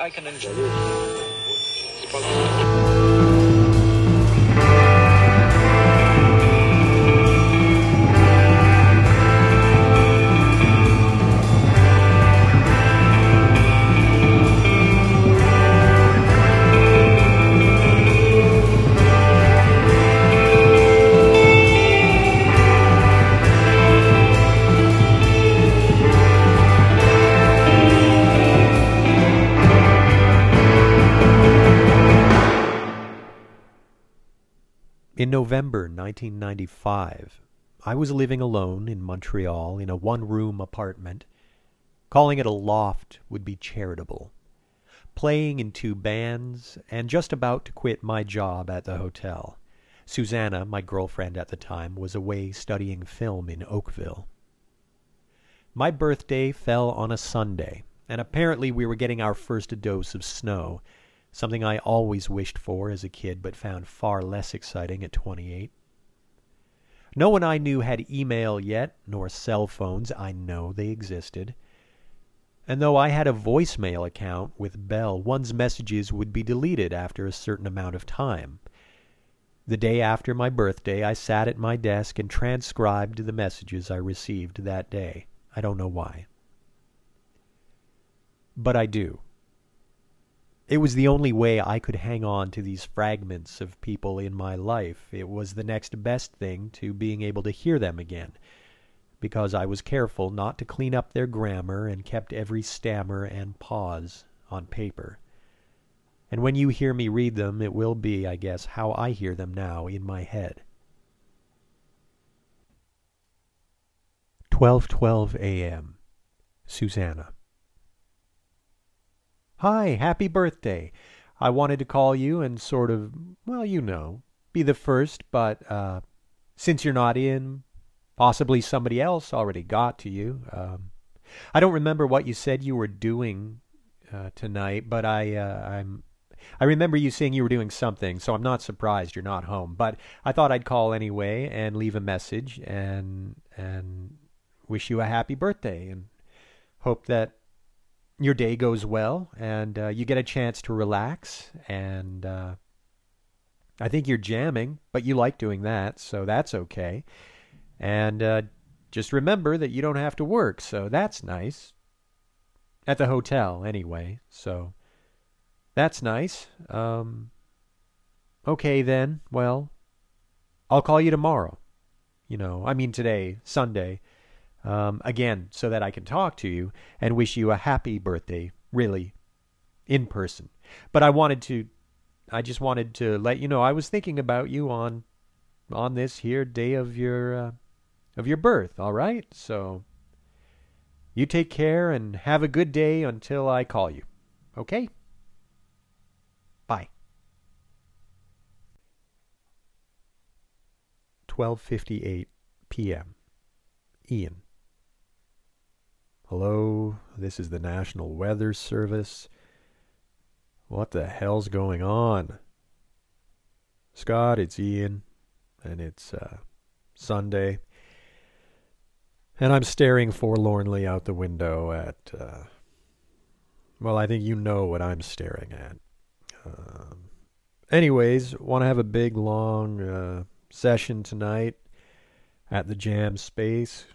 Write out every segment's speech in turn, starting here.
I, can enjoy it. In November 1995, I was living alone in Montreal in a one room apartment. Calling it a loft would be charitable. Playing in two bands, and just about to quit my job at the hotel. Susanna, my girlfriend at the time, was away studying film in Oakville. My birthday fell on a Sunday, and apparently we were getting our first dose of snow something I always wished for as a kid but found far less exciting at 28. No one I knew had email yet, nor cell phones. I know they existed. And though I had a voicemail account with Bell, one's messages would be deleted after a certain amount of time. The day after my birthday, I sat at my desk and transcribed the messages I received that day. I don't know why. But I do. It was the only way I could hang on to these fragments of people in my life. It was the next best thing to being able to hear them again, because I was careful not to clean up their grammar and kept every stammer and pause on paper. And when you hear me read them, it will be, I guess, how I hear them now in my head. 12:12 a.m. Susanna Hi, happy birthday. I wanted to call you and sort of, well, you know, be the first, but uh, since you're not in, possibly somebody else already got to you. Um, I don't remember what you said you were doing uh, tonight, but I uh, I'm I remember you saying you were doing something, so I'm not surprised you're not home. But I thought I'd call anyway and leave a message and and wish you a happy birthday and hope that your day goes well and uh, you get a chance to relax and uh, I think you're jamming, but you like doing that, so that's okay. And uh, just remember that you don't have to work, so that's nice. At the hotel, anyway, so that's nice. Um, okay, then. Well, I'll call you tomorrow. You know, I mean today, Sunday um, again, so that I can talk to you and wish you a happy birthday, really, in person. But I wanted to, I just wanted to let you know I was thinking about you on, on this here day of your, uh, of your birth. All right, so you take care and have a good day until I call you. Okay. Bye. 12:58 p.m. Ian Hello, this is the National Weather Service. What the hell's going on? Scott, it's Ian, and it's uh, Sunday. And I'm staring forlornly out the window at, uh, well, I think you know what I'm staring at. Um, anyways, want to have a big, long uh, session tonight at the Jam Space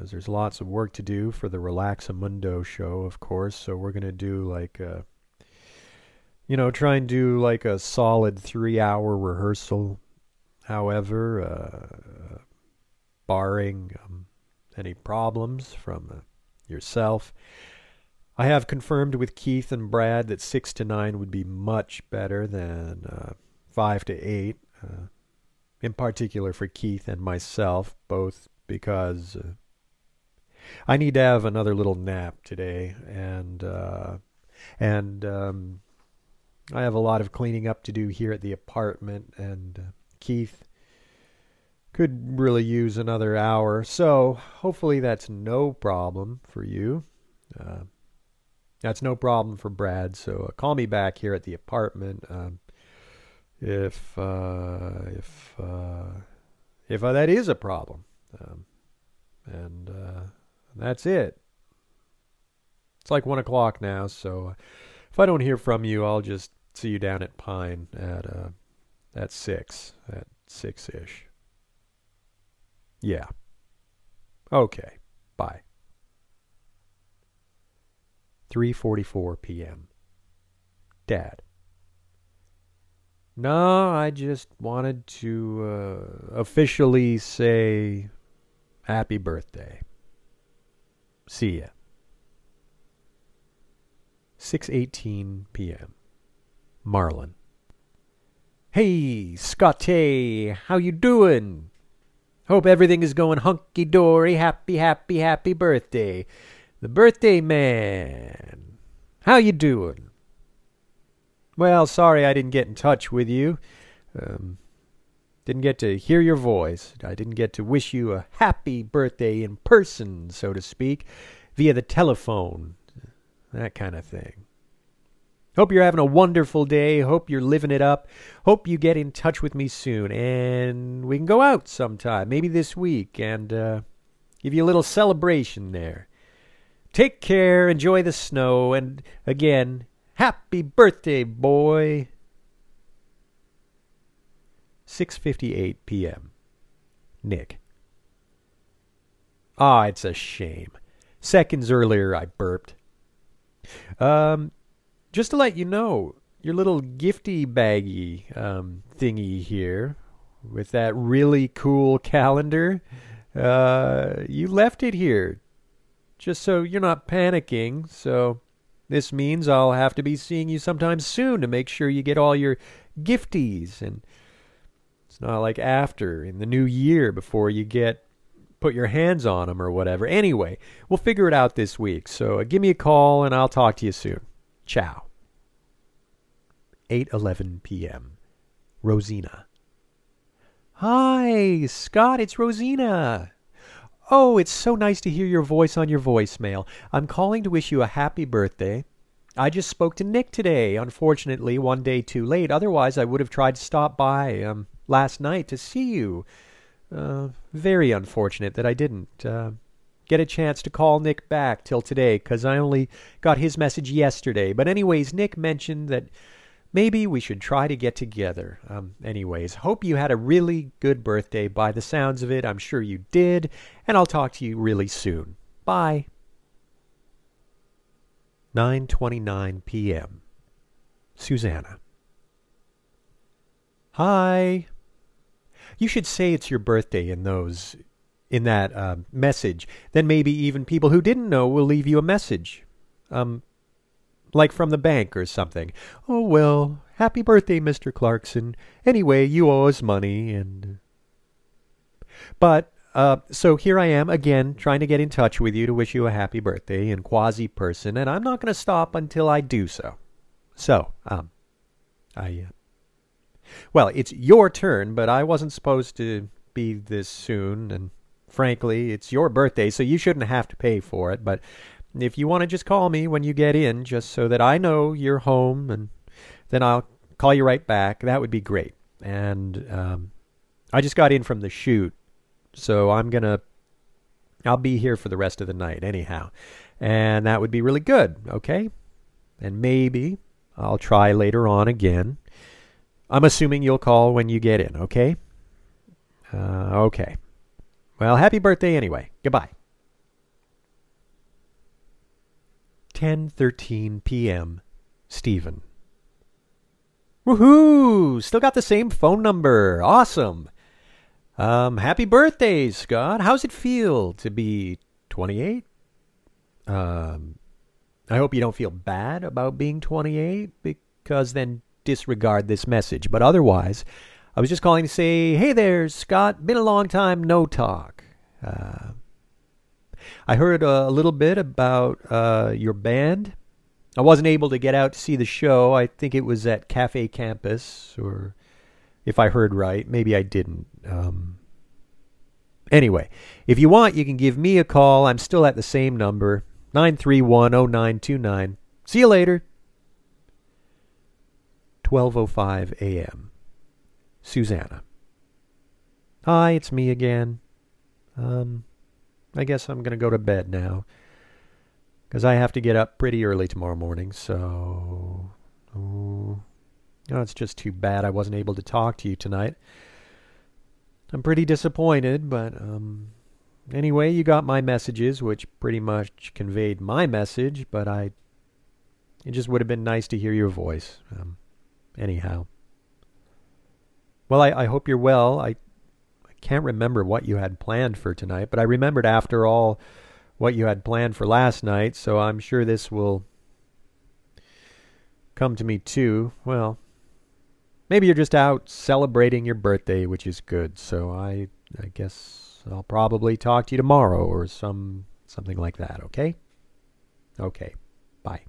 because there's lots of work to do for the Relax Relaxamundo show, of course. So we're going to do like a, you know, try and do like a solid three hour rehearsal. However, uh, barring um, any problems from uh, yourself, I have confirmed with Keith and Brad that six to nine would be much better than uh, five to eight. Uh, in particular for Keith and myself, both because uh, I need to have another little nap today, and uh, and um, I have a lot of cleaning up to do here at the apartment, and uh, Keith could really use another hour. So hopefully that's no problem for you. Uh, that's no problem for Brad. So uh, call me back here at the apartment um, if uh, if uh, if that is a problem. Um, and that's it. It's like one o'clock now, so If I don't hear from you, I'll just see you down at Pine at uh at six at six ish. Yeah. Okay. Bye. 3:44 p.m. Dad. No, I just wanted to uh, officially say happy birthday. See ya. 6:18 p.m. Marlin. Hey, Scotty, how you doing? Hope everything is going hunky dory. Happy, happy, happy birthday, the birthday man. How you doing? Well, sorry I didn't get in touch with you. Um, didn't get to hear your voice. I didn't get to wish you a happy birthday in person, so to speak, via the telephone. That kind of thing. Hope you're having a wonderful day. Hope you're living it up. Hope you get in touch with me soon and we can go out sometime, maybe this week, and uh, give you a little celebration there. Take care, enjoy the snow, and again, happy birthday, boy. 6:58 p.m. Nick. Ah, it's a shame. Seconds earlier I burped. Um just to let you know, your little gifty baggy um, thingy here with that really cool calendar, uh, you left it here just so you're not panicking. So this means I'll have to be seeing you sometime soon to make sure you get all your gifties. And not like after in the new year before you get put your hands on them or whatever. Anyway, we'll figure it out this week. So uh, give me a call and I'll talk to you soon. Ciao. 8:11 p.m. Rosina. Hi, Scott, it's Rosina. Oh, it's so nice to hear your voice on your voicemail. I'm calling to wish you a happy birthday. I just spoke to Nick today, unfortunately, one day too late. Otherwise, I would have tried to stop by um, last night to see you. Uh, very unfortunate that I didn't. Uh, get a chance to call Nick back till today because I only got his message yesterday. But, anyways, Nick mentioned that maybe we should try to get together. Um, anyways, hope you had a really good birthday by the sounds of it. I'm sure you did. And I'll talk to you really soon. Bye. 9:29 p.m. Susanna. Hi. You should say it's your birthday in those in that uh, message, then maybe even people who didn't know will leave you a message. Um, like from the bank or something. Oh, well, happy birthday, Mr. Clarkson. Anyway, you owe us money and. But, uh, so here I am again trying to get in touch with you to wish you a happy birthday in quasi person, and I'm not going to stop until I do so. So, um, I. Uh, well, it's your turn, but I wasn't supposed to be this soon, and frankly, it's your birthday, so you shouldn't have to pay for it. But if you want to just call me when you get in, just so that I know you're home, and then I'll call you right back, that would be great. And um, I just got in from the shoot, so I'm going to. I'll be here for the rest of the night, anyhow. And that would be really good, okay? And maybe I'll try later on again. I'm assuming you'll call when you get in, okay? Uh, okay. Well, happy birthday anyway. Goodbye. 10:13 p.m. Stephen. Woohoo! Still got the same phone number. Awesome. Um, happy birthday, Scott. How's it feel to be 28? Um, I hope you don't feel bad about being 28 because then disregard this message. But otherwise, I was just calling to say, hey there, Scott. Been a long time no talk. Uh, I heard a little bit about uh, your band. I wasn't able to get out to see the show. I think it was at Cafe Campus, or if I heard right, maybe I didn't. Um, anyway, if you want, you can give me a call. I'm still at the same number, 9310929. See you later. 12:05 a.m. Susanna. Hi, it's me again. Um, I guess I'm going to go to bed now. because I have to get up pretty early tomorrow morning. So, oh, oh, it's just too bad I wasn't able to talk to you tonight. I'm pretty disappointed, but um, anyway, you got my messages, which pretty much conveyed my message. But I, it just would have been nice to hear your voice. Um, anyhow, well, I, I hope you're well. I, I can't remember what you had planned for tonight, but I remembered after all what you had planned for last night, so I'm sure this will come to me too. Well, maybe you're just out celebrating your birthday, which is good. So I I guess I'll probably talk to you tomorrow or some something like that, okay? Okay. Bye.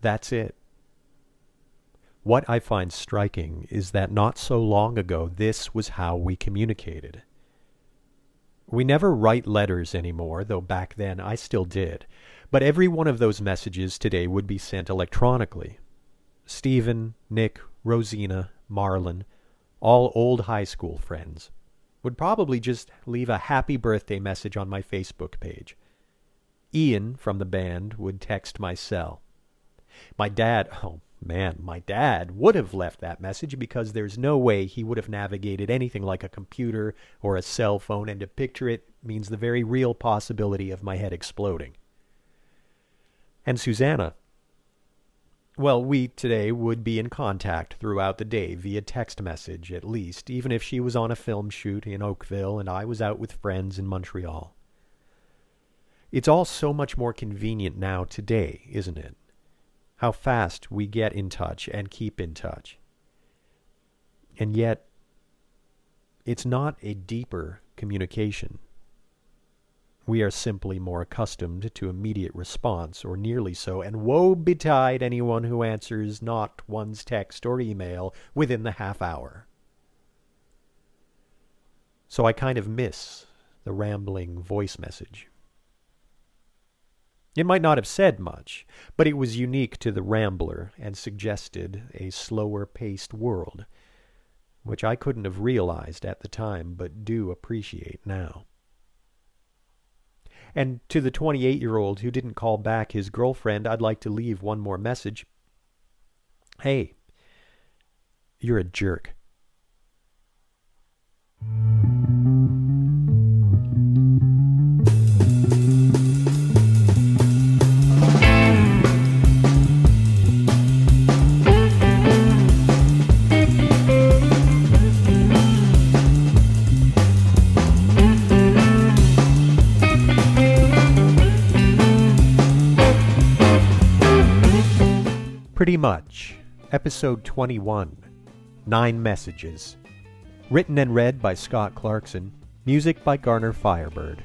That's it. What I find striking is that not so long ago this was how we communicated. We never write letters anymore, though back then I still did. But every one of those messages today would be sent electronically. Stephen, Nick, Rosina, Marlon, all old high school friends, would probably just leave a happy birthday message on my Facebook page. Ian from the band would text my cell. My dad, oh, Man, my dad would have left that message because there's no way he would have navigated anything like a computer or a cell phone, and to picture it means the very real possibility of my head exploding. And Susanna. Well, we today would be in contact throughout the day via text message, at least, even if she was on a film shoot in Oakville and I was out with friends in Montreal. It's all so much more convenient now today, isn't it? How fast we get in touch and keep in touch. And yet, it's not a deeper communication. We are simply more accustomed to immediate response, or nearly so, and woe betide anyone who answers not one's text or email within the half hour. So I kind of miss the rambling voice message. It might not have said much, but it was unique to the Rambler and suggested a slower paced world, which I couldn't have realized at the time but do appreciate now. And to the 28 year old who didn't call back his girlfriend, I'd like to leave one more message. Hey, you're a jerk. Pretty much. Episode 21 Nine Messages. Written and read by Scott Clarkson. Music by Garner Firebird.